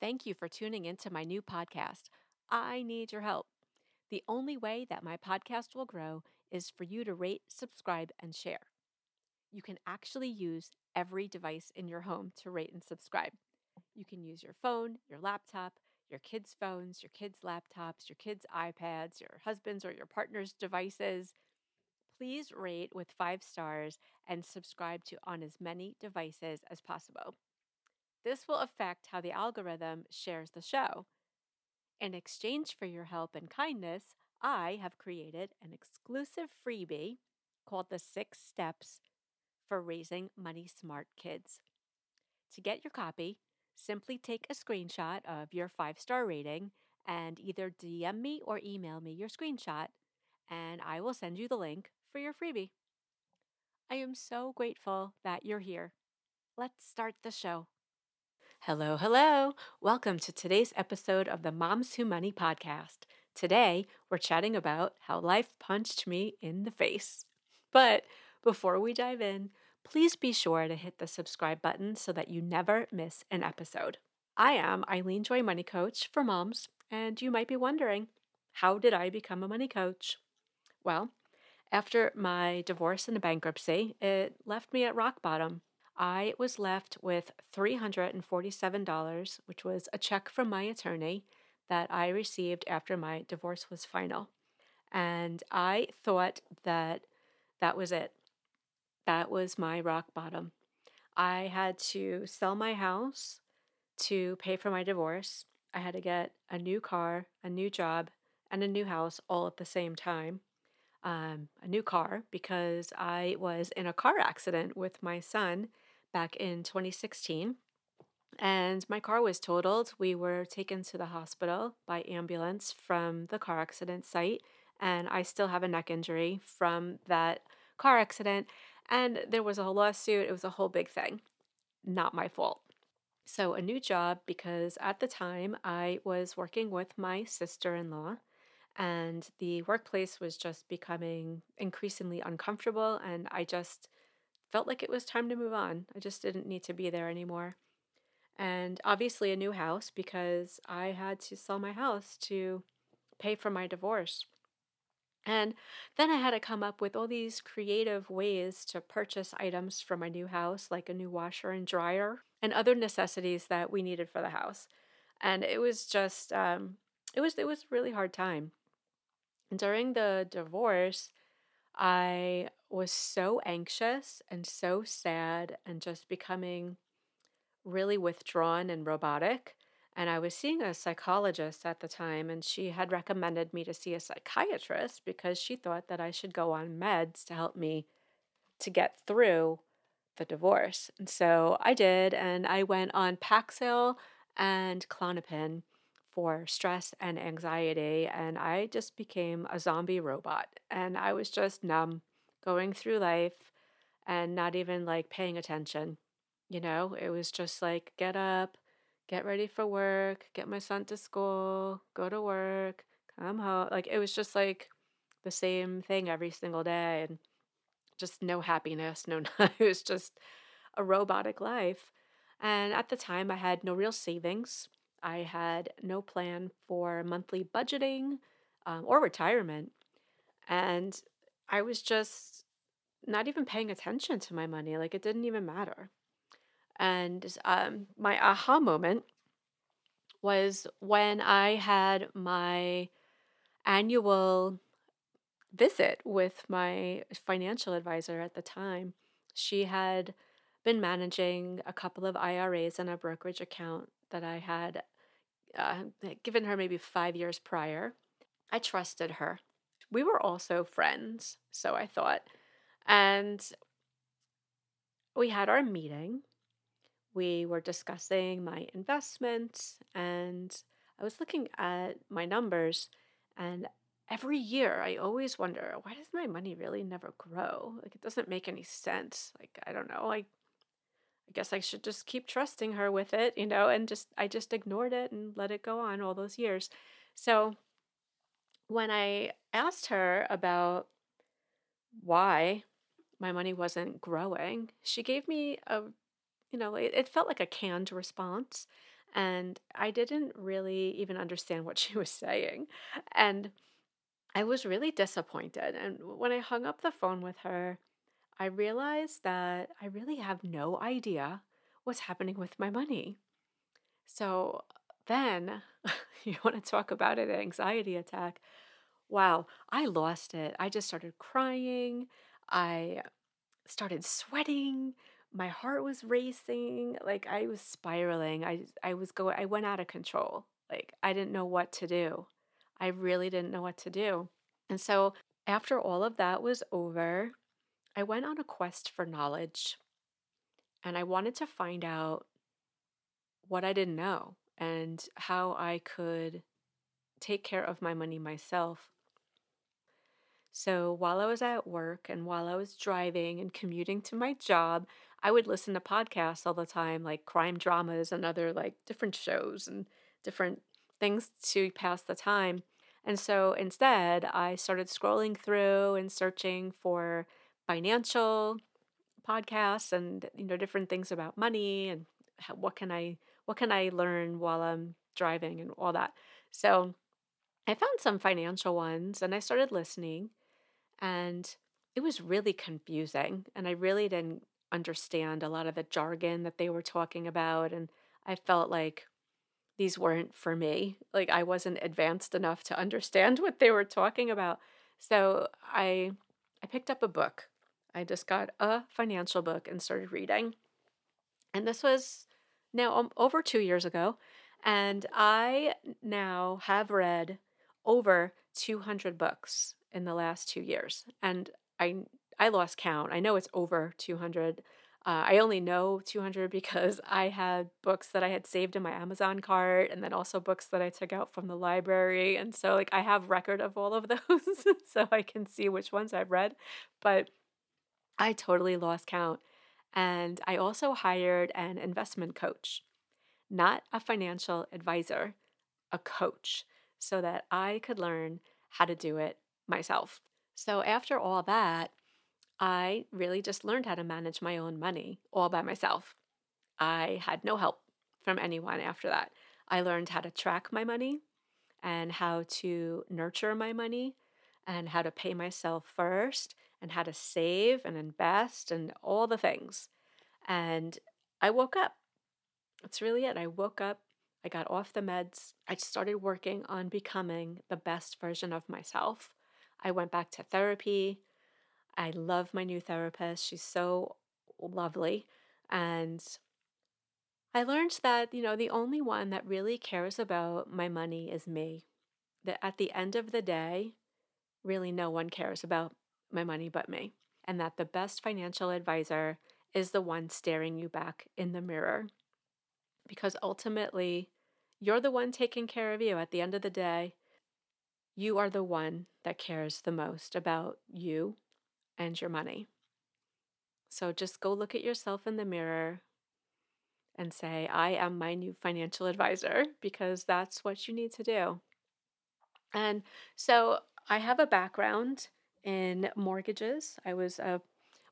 Thank you for tuning in to my new podcast. I need your help. The only way that my podcast will grow is for you to rate, subscribe, and share. You can actually use every device in your home to rate and subscribe. You can use your phone, your laptop, your kids' phones, your kids' laptops, your kids' iPads, your husband's or your partner's devices. Please rate with five stars and subscribe to on as many devices as possible. This will affect how the algorithm shares the show. In exchange for your help and kindness, I have created an exclusive freebie called the Six Steps for Raising Money Smart Kids. To get your copy, simply take a screenshot of your five star rating and either DM me or email me your screenshot, and I will send you the link for your freebie. I am so grateful that you're here. Let's start the show. Hello, hello. Welcome to today's episode of the Moms Who Money podcast. Today, we're chatting about how life punched me in the face. But before we dive in, please be sure to hit the subscribe button so that you never miss an episode. I am Eileen Joy Money Coach for moms, and you might be wondering, how did I become a money coach? Well, after my divorce and bankruptcy, it left me at rock bottom. I was left with $347, which was a check from my attorney that I received after my divorce was final. And I thought that that was it. That was my rock bottom. I had to sell my house to pay for my divorce. I had to get a new car, a new job, and a new house all at the same time. Um, a new car because I was in a car accident with my son back in 2016 and my car was totaled. We were taken to the hospital by ambulance from the car accident site, and I still have a neck injury from that car accident. And there was a lawsuit, it was a whole big thing. Not my fault. So, a new job because at the time I was working with my sister in law, and the workplace was just becoming increasingly uncomfortable, and I just felt like it was time to move on. I just didn't need to be there anymore. And obviously, a new house because I had to sell my house to pay for my divorce. And then I had to come up with all these creative ways to purchase items for my new house, like a new washer and dryer and other necessities that we needed for the house. And it was just, um, it was it was a really hard time. During the divorce, I was so anxious and so sad and just becoming really withdrawn and robotic. And I was seeing a psychologist at the time, and she had recommended me to see a psychiatrist because she thought that I should go on meds to help me to get through the divorce. And so I did, and I went on Paxil and Klonopin for stress and anxiety, and I just became a zombie robot. And I was just numb going through life and not even like paying attention. You know, it was just like get up, get ready for work, get my son to school, go to work, come home. Like it was just like the same thing every single day and just no happiness, no it was just a robotic life. And at the time I had no real savings. I had no plan for monthly budgeting um, or retirement. And I was just not even paying attention to my money. Like it didn't even matter. And um, my aha moment was when I had my annual visit with my financial advisor at the time. She had been managing a couple of IRAs and a brokerage account that I had uh, given her maybe five years prior. I trusted her. We were also friends, so I thought. And we had our meeting. we were discussing my investments and I was looking at my numbers and every year I always wonder why does my money really never grow? Like it doesn't make any sense. Like I don't know. I I guess I should just keep trusting her with it, you know, and just I just ignored it and let it go on all those years. So when I asked her about why my money wasn't growing, she gave me a, you know, it, it felt like a canned response. And I didn't really even understand what she was saying. And I was really disappointed. And when I hung up the phone with her, I realized that I really have no idea what's happening with my money. So then, you want to talk about an anxiety attack? Wow, I lost it. I just started crying. I started sweating. My heart was racing. Like I was spiraling. I I was going I went out of control. Like I didn't know what to do. I really didn't know what to do. And so after all of that was over, I went on a quest for knowledge. And I wanted to find out what I didn't know and how I could take care of my money myself. So while I was at work and while I was driving and commuting to my job, I would listen to podcasts all the time, like crime dramas and other like different shows and different things to pass the time. And so instead, I started scrolling through and searching for financial podcasts and you know different things about money and what can I what can I learn while I'm driving and all that. So I found some financial ones and I started listening and it was really confusing and I really didn't understand a lot of the jargon that they were talking about and I felt like these weren't for me. Like I wasn't advanced enough to understand what they were talking about. So I I picked up a book. I just got a financial book and started reading. And this was now um, over 2 years ago and I now have read over 200 books in the last 2 years. And I I lost count. I know it's over 200 uh, I only know 200 because I had books that I had saved in my Amazon cart and then also books that I took out from the library. And so, like, I have record of all of those so I can see which ones I've read. But I totally lost count. And I also hired an investment coach, not a financial advisor, a coach, so that I could learn how to do it myself. So, after all that, I really just learned how to manage my own money all by myself. I had no help from anyone after that. I learned how to track my money and how to nurture my money and how to pay myself first and how to save and invest and all the things. And I woke up. That's really it. I woke up, I got off the meds, I started working on becoming the best version of myself. I went back to therapy. I love my new therapist. She's so lovely. And I learned that, you know, the only one that really cares about my money is me. That at the end of the day, really no one cares about my money but me. And that the best financial advisor is the one staring you back in the mirror. Because ultimately, you're the one taking care of you at the end of the day. You are the one that cares the most about you and your money. So just go look at yourself in the mirror and say, I am my new financial advisor, because that's what you need to do. And so I have a background in mortgages. I was a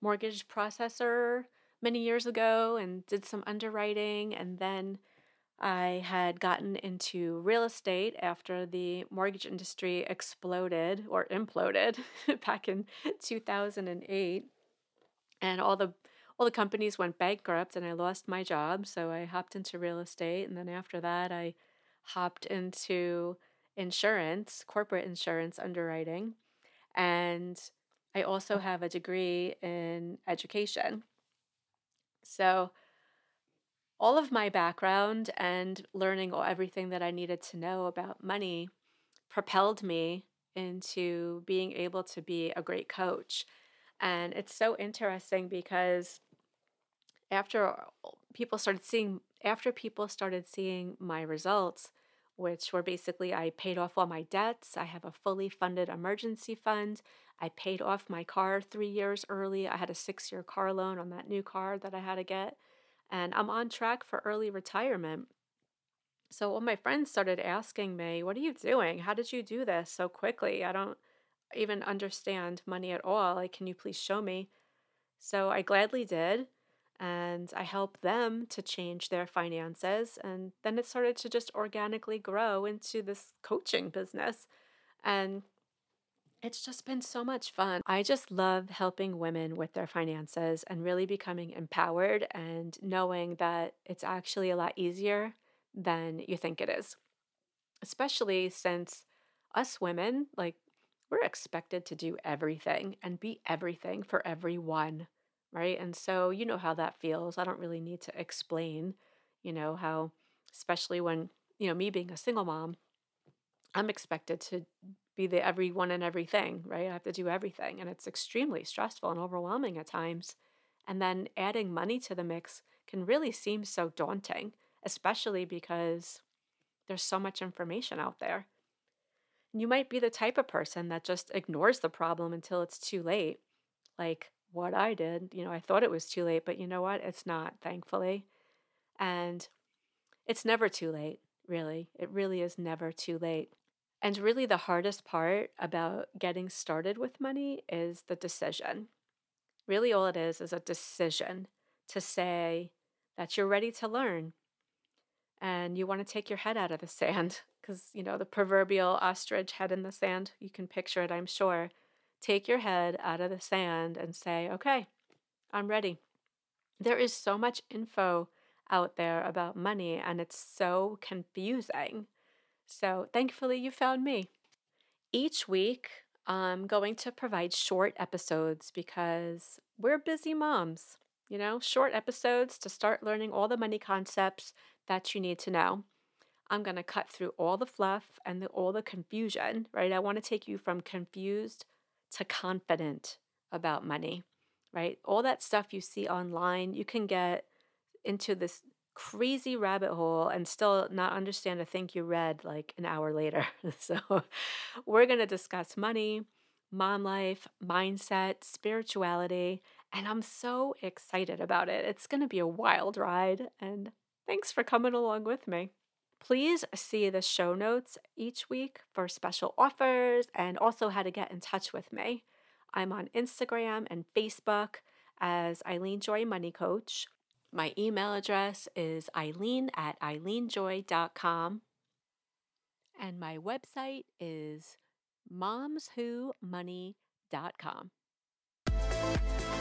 mortgage processor many years ago and did some underwriting and then I had gotten into real estate after the mortgage industry exploded or imploded back in 2008 and all the all the companies went bankrupt and I lost my job so I hopped into real estate. And then after that I hopped into insurance, corporate insurance underwriting and I also have a degree in education. So all of my background and learning everything that I needed to know about money propelled me into being able to be a great coach. And it's so interesting because after people started seeing after people started seeing my results, which were basically I paid off all my debts, I have a fully funded emergency fund, I paid off my car 3 years early. I had a 6-year car loan on that new car that I had to get, and I'm on track for early retirement. So all my friends started asking me, "What are you doing? How did you do this so quickly? I don't even understand money at all. Like, can you please show me?" So I gladly did and I helped them to change their finances. And then it started to just organically grow into this coaching business. And it's just been so much fun. I just love helping women with their finances and really becoming empowered and knowing that it's actually a lot easier than you think it is. Especially since us women, like, we're expected to do everything and be everything for everyone right? And so you know how that feels. I don't really need to explain, you know, how, especially when, you know, me being a single mom, I'm expected to be the everyone and everything, right? I have to do everything. And it's extremely stressful and overwhelming at times. And then adding money to the mix can really seem so daunting, especially because there's so much information out there. You might be the type of person that just ignores the problem until it's too late. Like, what I did. You know, I thought it was too late, but you know what? It's not, thankfully. And it's never too late, really. It really is never too late. And really, the hardest part about getting started with money is the decision. Really, all it is is a decision to say that you're ready to learn and you want to take your head out of the sand because, you know, the proverbial ostrich head in the sand, you can picture it, I'm sure take your head out of the sand and say, okay, I'm ready. There is so much info out there about money and it's so confusing. So thankfully, you found me. Each week, I'm going to provide short episodes because we're busy moms. You know, short episodes to start learning all the money concepts that you need to know. I'm going to cut through all the fluff and the, all the confusion, right? I want to take you from confused to confident about money, right? All that stuff you see online, you can get into this crazy rabbit hole and still not understand a thing you read like an hour later. so, we're going to discuss money, mom life, mindset, spirituality, and I'm so excited about it. It's going to be a wild ride, and thanks for coming along with me. Please see the show notes each week for special offers and also how to get in touch with me. I'm on Instagram and Facebook as Eileen Joy Money Coach. My email address is eileen at eileenjoy.com. And my website is momswhomoney.com.